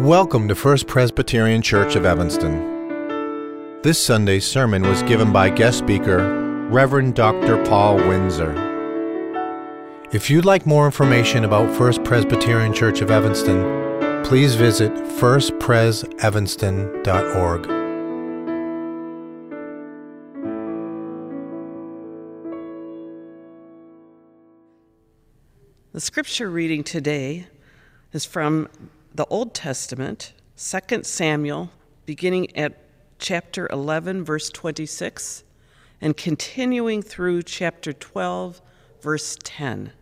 Welcome to First Presbyterian Church of Evanston. This Sunday's sermon was given by guest speaker Reverend Dr. Paul Windsor. If you'd like more information about First Presbyterian Church of Evanston, please visit firstpresevanston.org. The scripture reading today is from the Old Testament, 2 Samuel, beginning at chapter 11, verse 26, and continuing through chapter 12, verse 10.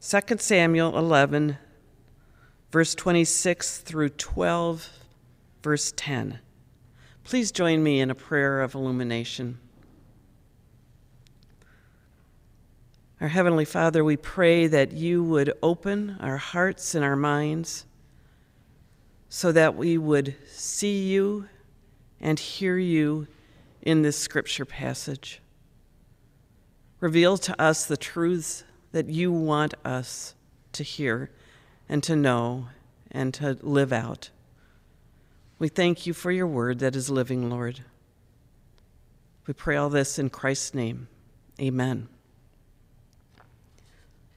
2 Samuel 11, verse 26 through 12, verse 10. Please join me in a prayer of illumination. Our Heavenly Father, we pray that you would open our hearts and our minds so that we would see you and hear you in this scripture passage. Reveal to us the truths that you want us to hear and to know and to live out. We thank you for your word that is living, Lord. We pray all this in Christ's name. Amen.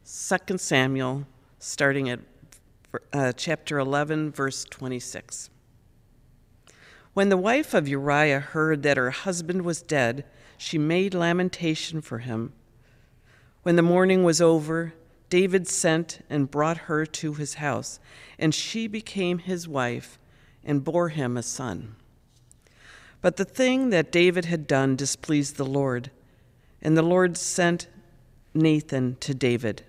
2 Samuel, starting at uh, chapter 11, verse 26. When the wife of Uriah heard that her husband was dead, she made lamentation for him. When the mourning was over, David sent and brought her to his house, and she became his wife and bore him a son. But the thing that David had done displeased the Lord, and the Lord sent Nathan to David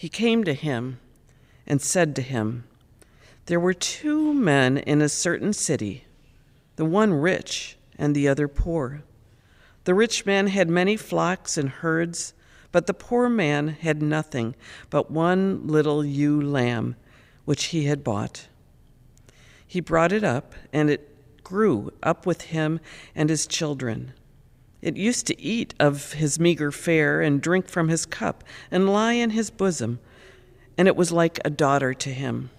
he came to him and said to him, There were two men in a certain city, the one rich and the other poor. The rich man had many flocks and herds, but the poor man had nothing but one little ewe lamb, which he had bought. He brought it up, and it grew up with him and his children. It used to eat of his meager fare and drink from his cup and lie in his bosom, and it was like a daughter to him.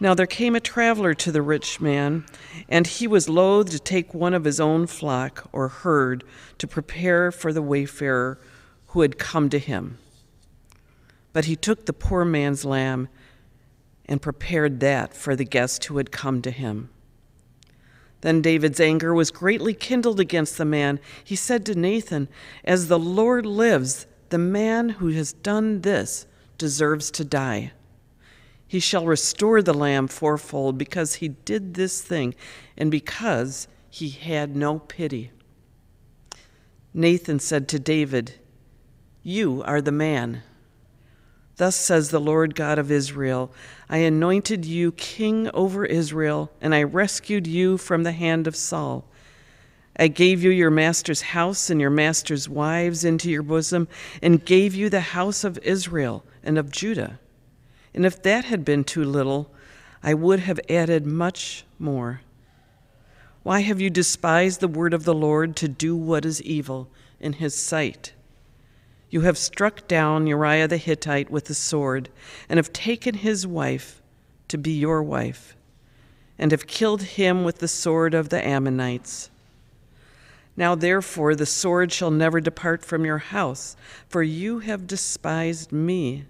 Now there came a traveler to the rich man, and he was loath to take one of his own flock or herd to prepare for the wayfarer who had come to him. But he took the poor man's lamb and prepared that for the guest who had come to him. Then David's anger was greatly kindled against the man. He said to Nathan, As the Lord lives, the man who has done this deserves to die. He shall restore the lamb fourfold because he did this thing and because he had no pity. Nathan said to David, You are the man. Thus says the Lord God of Israel I anointed you king over Israel, and I rescued you from the hand of Saul. I gave you your master's house and your master's wives into your bosom, and gave you the house of Israel and of Judah. And if that had been too little, I would have added much more. Why have you despised the word of the Lord to do what is evil in his sight? You have struck down Uriah the Hittite with the sword, and have taken his wife to be your wife, and have killed him with the sword of the Ammonites. Now, therefore, the sword shall never depart from your house, for you have despised me,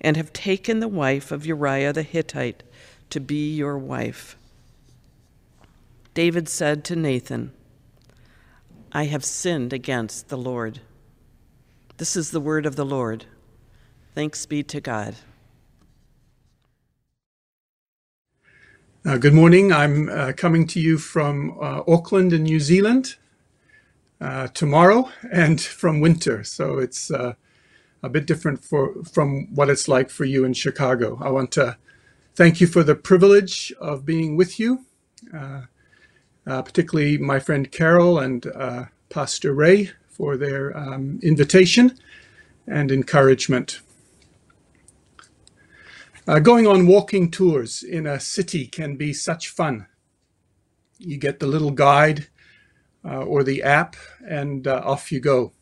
and have taken the wife of Uriah the Hittite to be your wife. David said to Nathan, I have sinned against the Lord. This is the word of the Lord. Thanks be to God. Uh, good morning. I'm uh, coming to you from uh, Auckland in New Zealand uh, tomorrow and from winter. So it's uh, a bit different for, from what it's like for you in Chicago. I want to thank you for the privilege of being with you, uh, particularly my friend Carol and Pastor Ray for their um, invitation and encouragement. Uh, going on walking tours in a city can be such fun. You get the little guide uh, or the app, and uh, off you go.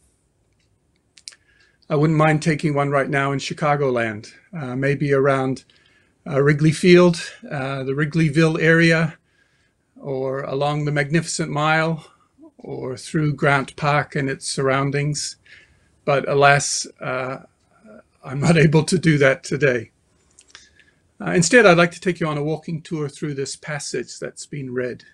I wouldn't mind taking one right now in Chicagoland, uh, maybe around uh, Wrigley Field, uh, the Wrigleyville area, or along the Magnificent Mile, or through Grant Park and its surroundings. But alas, uh, I'm not able to do that today. Uh, instead, I'd like to take you on a walking tour through this passage that's been read.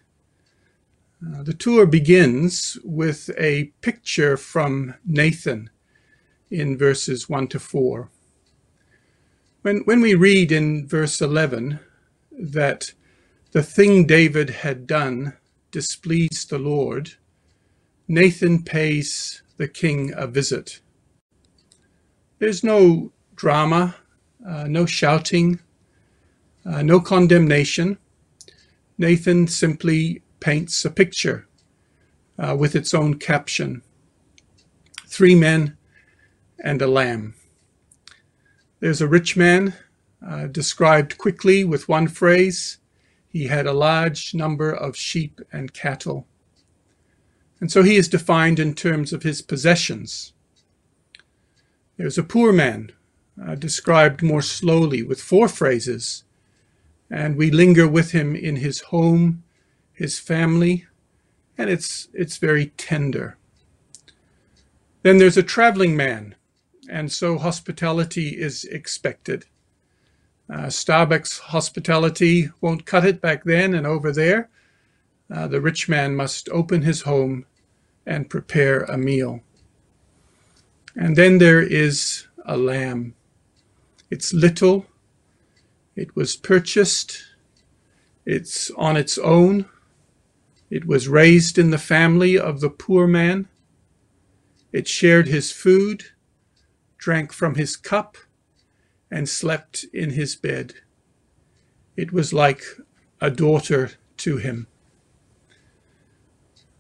Uh, the tour begins with a picture from Nathan in verses 1 to 4. When, when we read in verse 11 that the thing David had done displeased the Lord, Nathan pays the king a visit. There's no drama, uh, no shouting, uh, no condemnation. Nathan simply paints a picture uh, with its own caption Three men and a lamb. There's a rich man uh, described quickly with one phrase. He had a large number of sheep and cattle. And so he is defined in terms of his possessions. There's a poor man uh, described more slowly with four phrases, and we linger with him in his home, his family, and it's, it's very tender. Then there's a traveling man, and so hospitality is expected. Uh, Starbucks hospitality won't cut it back then and over there. Uh, the rich man must open his home and prepare a meal. And then there is a lamb. It's little, it was purchased, it's on its own, it was raised in the family of the poor man, it shared his food, drank from his cup, and slept in his bed. It was like a daughter to him.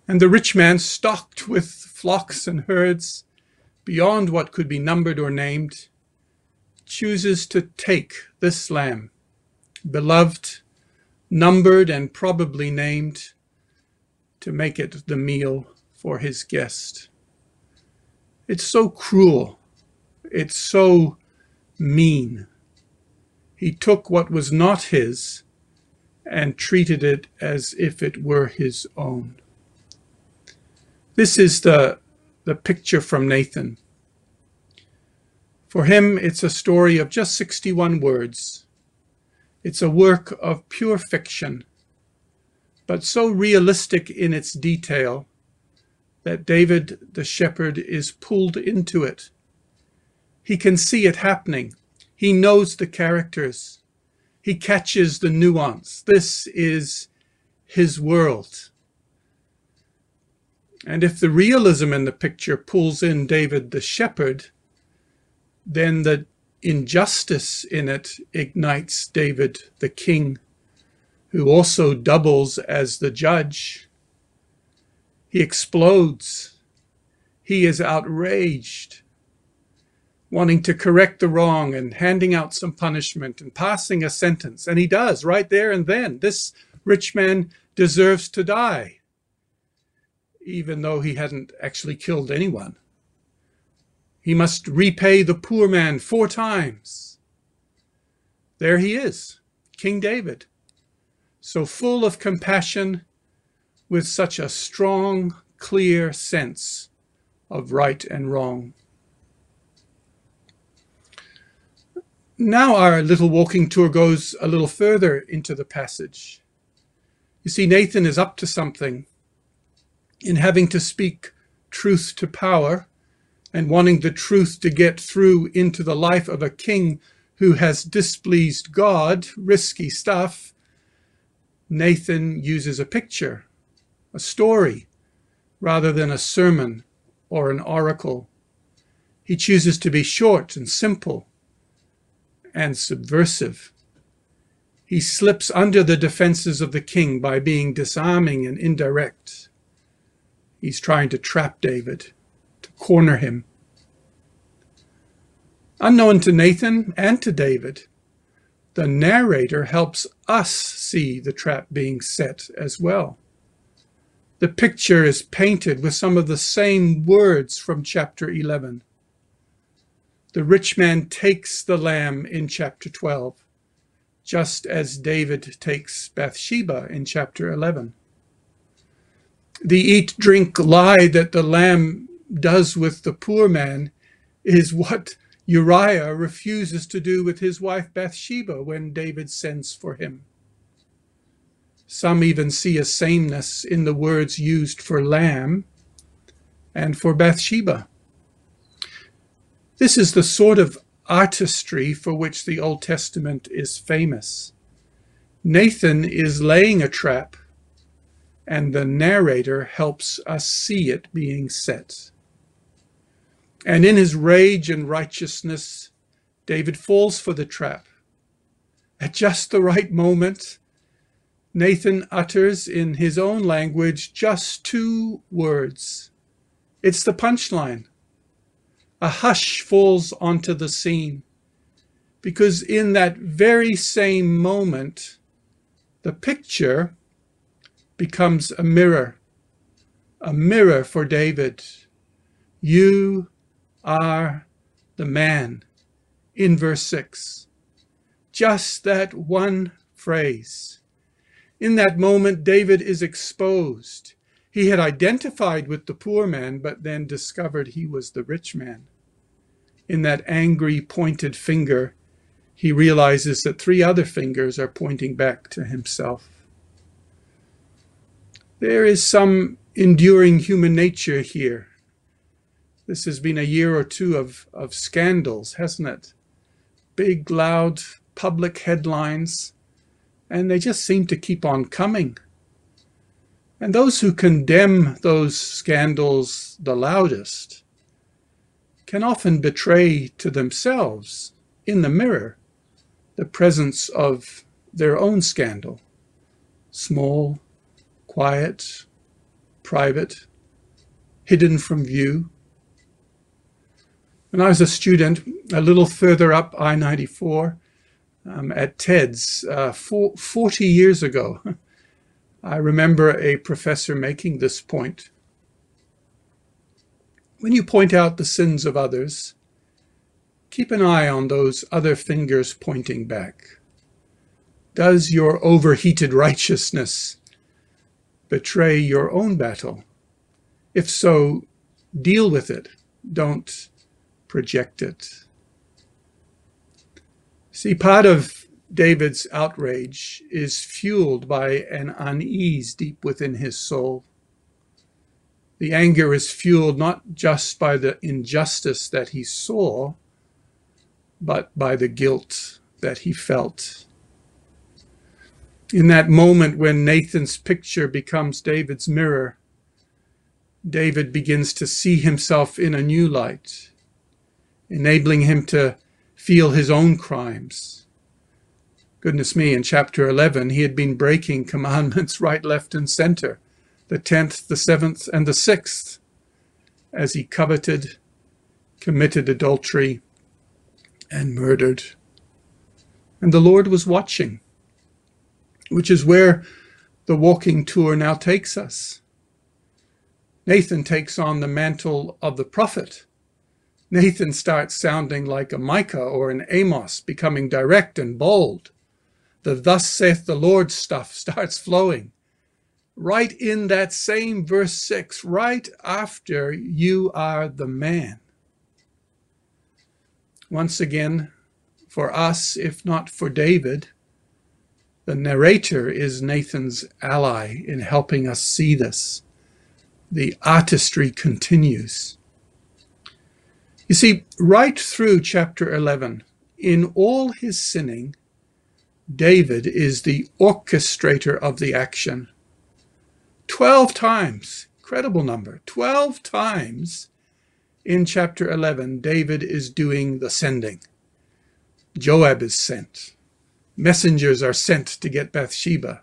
And the rich man, stocked with flocks and herds, beyond what could be numbered or named, chooses to take this lamb, beloved, numbered, and probably named, to make it the meal for his guest. It's so cruel. It's so mean. He took what was not his and treated it as if it were his own. This is the, the picture from Nathan. For him, it's a story of just 61 words. It's a work of pure fiction, but so realistic in its detail that David the shepherd is pulled into it he can see it happening. He knows the characters. He catches the nuance. This is his world. And if the realism in the picture pulls in David the shepherd, then the injustice in it ignites David the king, who also doubles as the judge. He explodes. He is outraged wanting to correct the wrong and handing out some punishment and passing a sentence. And he does right there and then. This rich man deserves to die, even though he hadn't actually killed anyone. He must repay the poor man four times. There he is, King David, so full of compassion, with such a strong, clear sense of right and wrong. Now our little walking tour goes a little further into the passage. You see, Nathan is up to something in having to speak truth to power and wanting the truth to get through into the life of a king who has displeased God, risky stuff. Nathan uses a picture, a story, rather than a sermon or an oracle. He chooses to be short and simple and subversive. He slips under the defenses of the king by being disarming and indirect. He's trying to trap David, to corner him. Unknown to Nathan and to David, the narrator helps us see the trap being set as well. The picture is painted with some of the same words from chapter 11. The rich man takes the lamb in chapter 12, just as David takes Bathsheba in chapter 11. The eat, drink, lie that the lamb does with the poor man is what Uriah refuses to do with his wife Bathsheba when David sends for him. Some even see a sameness in the words used for lamb and for Bathsheba. This is the sort of artistry for which the Old Testament is famous. Nathan is laying a trap, and the narrator helps us see it being set. And in his rage and righteousness, David falls for the trap. At just the right moment, Nathan utters in his own language just two words. It's the punchline. A hush falls onto the scene because in that very same moment, the picture becomes a mirror, a mirror for David. You are the man in verse 6. Just that one phrase. In that moment, David is exposed. He had identified with the poor man, but then discovered he was the rich man. In that angry, pointed finger, he realizes that three other fingers are pointing back to himself. There is some enduring human nature here this has been a year or two of, of scandals, hasn't it? Big, loud public headlines, and they just seem to keep on coming. And those who condemn those scandals the loudest can often betray to themselves in the mirror the presence of their own scandal. Small, quiet, private, hidden from view, when I was a student, a little further up I 94 um, at TEDS uh, for, 40 years ago, I remember a professor making this point. When you point out the sins of others, keep an eye on those other fingers pointing back. Does your overheated righteousness betray your own battle? If so, deal with it. Don't project it. See, part of David's outrage is fueled by an unease deep within his soul. The anger is fueled not just by the injustice that he saw, but by the guilt that he felt. In that moment when Nathan's picture becomes David's mirror, David begins to see himself in a new light enabling him to feel his own crimes. Goodness me, in chapter 11, he had been breaking commandments right, left, and center the 10th, the 7th, and the 6th, as he coveted, committed adultery, and murdered. And the Lord was watching, which is where the walking tour now takes us. Nathan takes on the mantle of the prophet Nathan starts sounding like a Micah or an Amos, becoming direct and bold. The thus saith the Lord stuff starts flowing. Right in that same verse 6, right after you are the man. Once again, for us, if not for David, the narrator is Nathan's ally in helping us see this. The artistry continues. You see, right through chapter 11, in all his sinning, David is the orchestrator of the action. Twelve times, incredible number, twelve times in chapter 11, David is doing the sending. Joab is sent. Messengers are sent to get Bathsheba.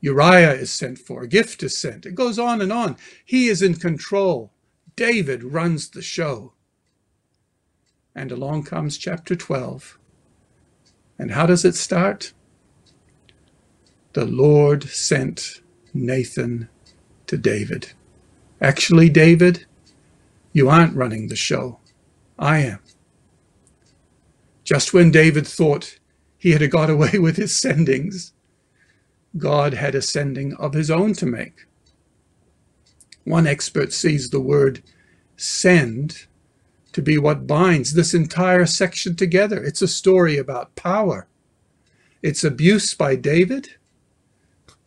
Uriah is sent for. A gift is sent. It goes on and on. He is in control. David runs the show. And along comes chapter 12. And how does it start? The Lord sent Nathan to David. Actually, David, you aren't running the show. I am. Just when David thought he had got away with his sendings, God had a sending of his own to make. One expert sees the word send to be what binds this entire section together. It's a story about power, its abuse by David,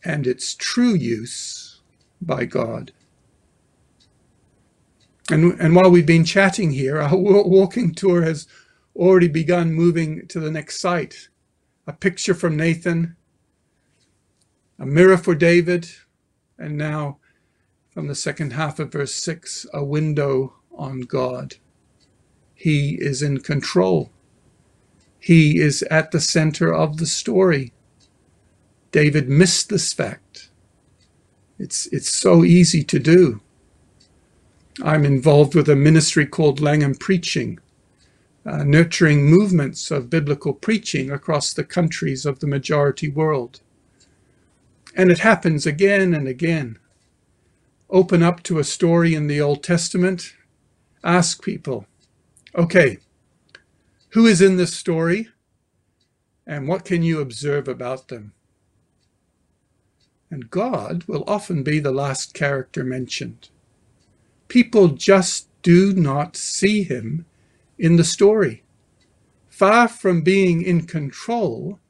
and its true use by God. And, and while we've been chatting here, our walking tour has already begun moving to the next site. A picture from Nathan, a mirror for David, and now from the second half of verse 6, a window on God. He is in control. He is at the center of the story. David missed this fact. It's, it's so easy to do. I'm involved with a ministry called Langham Preaching, uh, nurturing movements of biblical preaching across the countries of the majority world. And it happens again and again. Open up to a story in the Old Testament, ask people, okay, who is in this story and what can you observe about them? And God will often be the last character mentioned. People just do not see him in the story. Far from being in control,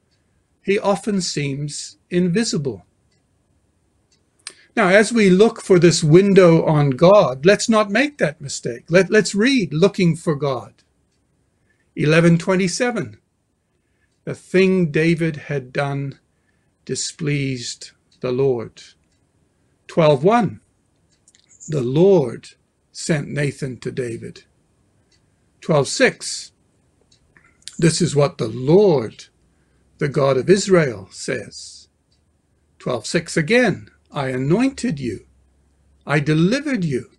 he often seems invisible. Now, as we look for this window on God, let's not make that mistake. Let, let's read looking for God. 1127. The thing David had done displeased the Lord. 12.1 the Lord sent Nathan to David. 12:6 This is what the Lord, the God of Israel, says. 12:6 again, I anointed you. I delivered you.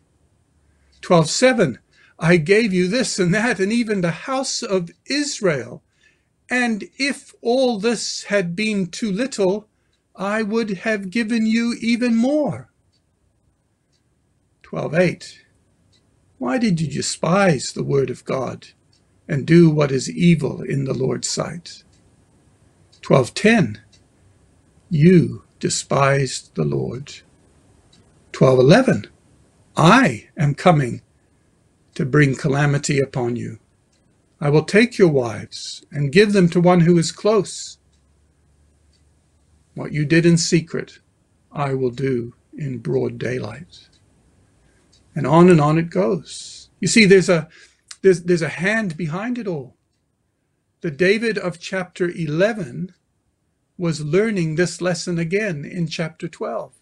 12:7 I gave you this and that and even the house of Israel. And if all this had been too little, I would have given you even more. 12.8 Why did you despise the word of God and do what is evil in the Lord's sight? 12.10 You despised the Lord. 12.11 I am coming to bring calamity upon you. I will take your wives and give them to one who is close. What you did in secret, I will do in broad daylight and on and on it goes. You see, there's a there's there's a hand behind it all. The David of chapter 11 was learning this lesson again in chapter 12.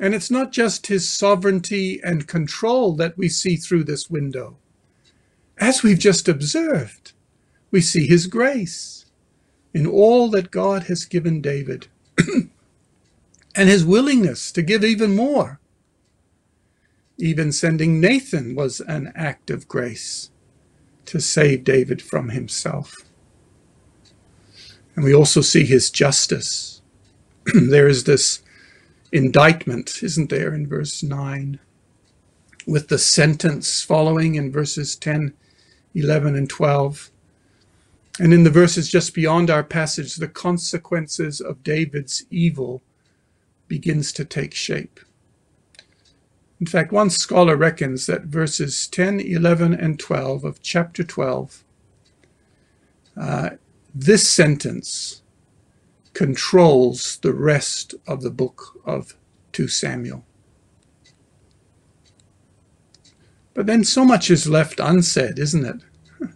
And it's not just his sovereignty and control that we see through this window. As we've just observed, we see his grace in all that God has given David and his willingness to give even more even sending Nathan was an act of grace to save David from himself. And we also see his justice. there is this indictment, isn't there, in verse 9, with the sentence following in verses 10, 11, and 12. And in the verses just beyond our passage, the consequences of David's evil begins to take shape. In fact, one scholar reckons that verses 10, 11, and 12 of chapter 12, uh, this sentence controls the rest of the book of 2 Samuel. But then so much is left unsaid, isn't it?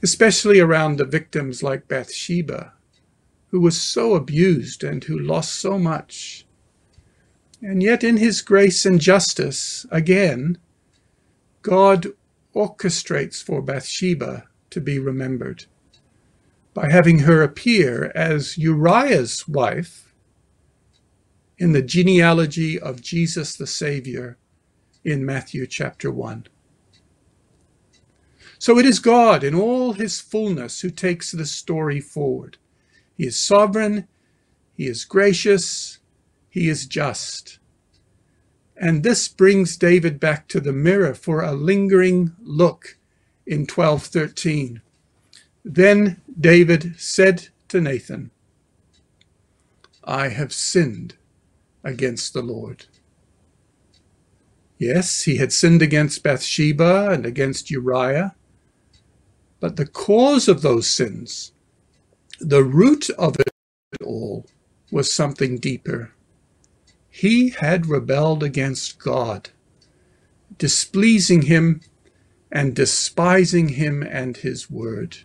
Especially around the victims like Bathsheba, who was so abused and who lost so much. And yet, in his grace and justice, again, God orchestrates for Bathsheba to be remembered by having her appear as Uriah's wife in the genealogy of Jesus the Savior in Matthew chapter 1. So it is God in all his fullness who takes the story forward. He is sovereign, he is gracious, he is just. And this brings David back to the mirror for a lingering look in 1213. Then David said to Nathan, I have sinned against the Lord. Yes, he had sinned against Bathsheba and against Uriah, but the cause of those sins, the root of it all, was something deeper. He had rebelled against God, displeasing him and despising him and his word.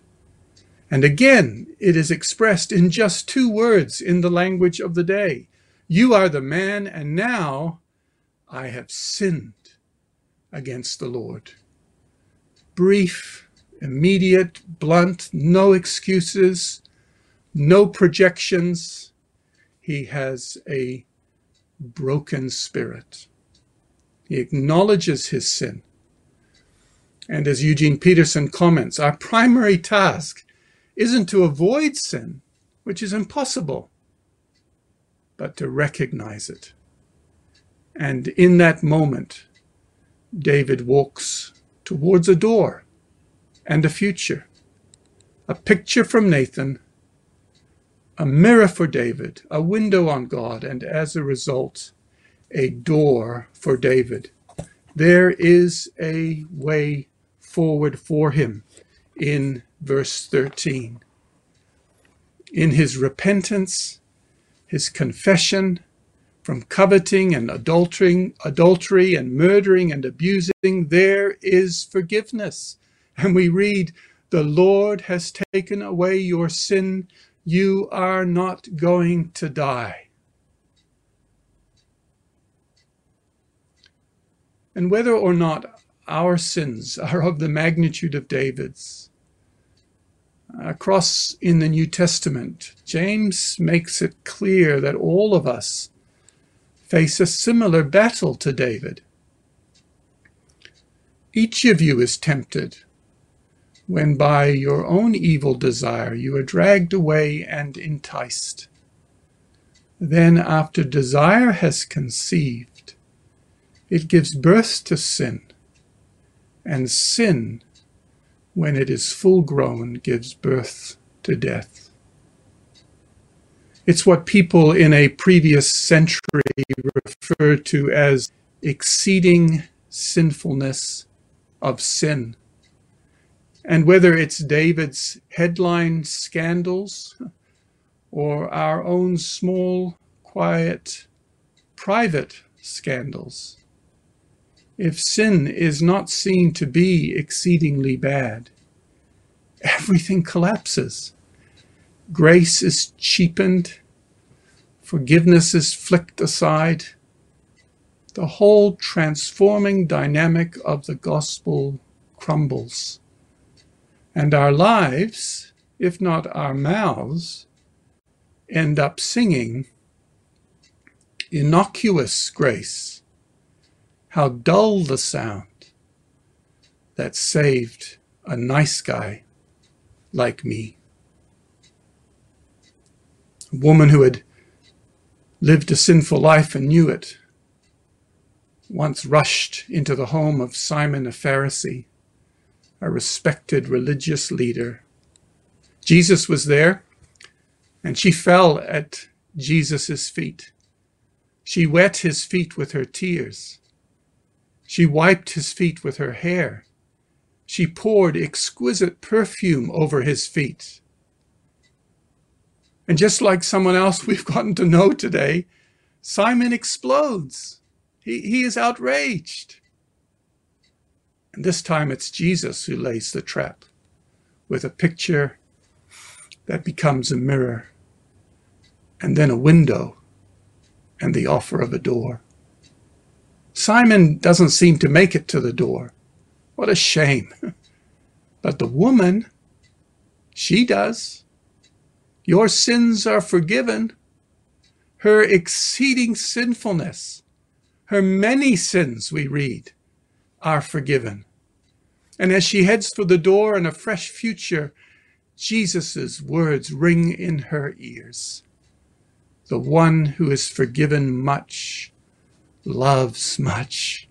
And again, it is expressed in just two words in the language of the day You are the man, and now I have sinned against the Lord. Brief, immediate, blunt, no excuses, no projections. He has a broken spirit. He acknowledges his sin. And as Eugene Peterson comments, our primary task isn't to avoid sin, which is impossible, but to recognize it. And in that moment, David walks towards a door and a future, a picture from Nathan, a mirror for David, a window on God, and as a result, a door for David. There is a way forward for him in verse 13. In his repentance, his confession from coveting and adultering, adultery and murdering and abusing, there is forgiveness. And we read, The Lord has taken away your sin. You are not going to die. And whether or not our sins are of the magnitude of David's, across in the New Testament, James makes it clear that all of us face a similar battle to David. Each of you is tempted when by your own evil desire you are dragged away and enticed. Then, after desire has conceived, it gives birth to sin, and sin when it is full grown, gives birth to death. It's what people in a previous century referred to as exceeding sinfulness of sin. And whether it's David's headline scandals or our own small, quiet, private scandals, if sin is not seen to be exceedingly bad, everything collapses. Grace is cheapened, forgiveness is flicked aside. The whole transforming dynamic of the gospel crumbles. And our lives, if not our mouths, end up singing innocuous grace how dull the sound that saved a nice guy like me. A woman who had lived a sinful life and knew it once rushed into the home of Simon a Pharisee, a respected religious leader. Jesus was there, and she fell at Jesus' feet. She wet his feet with her tears. She wiped his feet with her hair. She poured exquisite perfume over his feet. And just like someone else we've gotten to know today, Simon explodes. He, he is outraged. And this time it's Jesus who lays the trap with a picture that becomes a mirror, and then a window, and the offer of a door. Simon doesn't seem to make it to the door. What a shame. But the woman, she does. Your sins are forgiven. Her exceeding sinfulness, her many sins, we read, are forgiven. And as she heads for the door and a fresh future, Jesus' words ring in her ears. The one who is forgiven much loves much.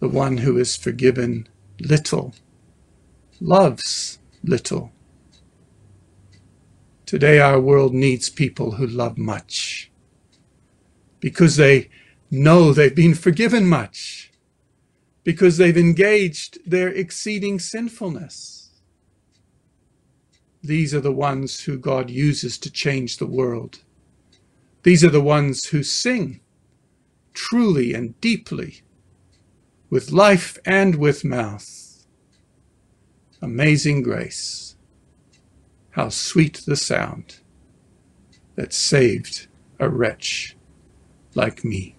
The one who is forgiven little loves little. Today, our world needs people who love much because they know they've been forgiven much, because they've engaged their exceeding sinfulness. These are the ones who God uses to change the world. These are the ones who sing truly and deeply, with life and with mouth. Amazing grace. How sweet the sound that saved a wretch like me.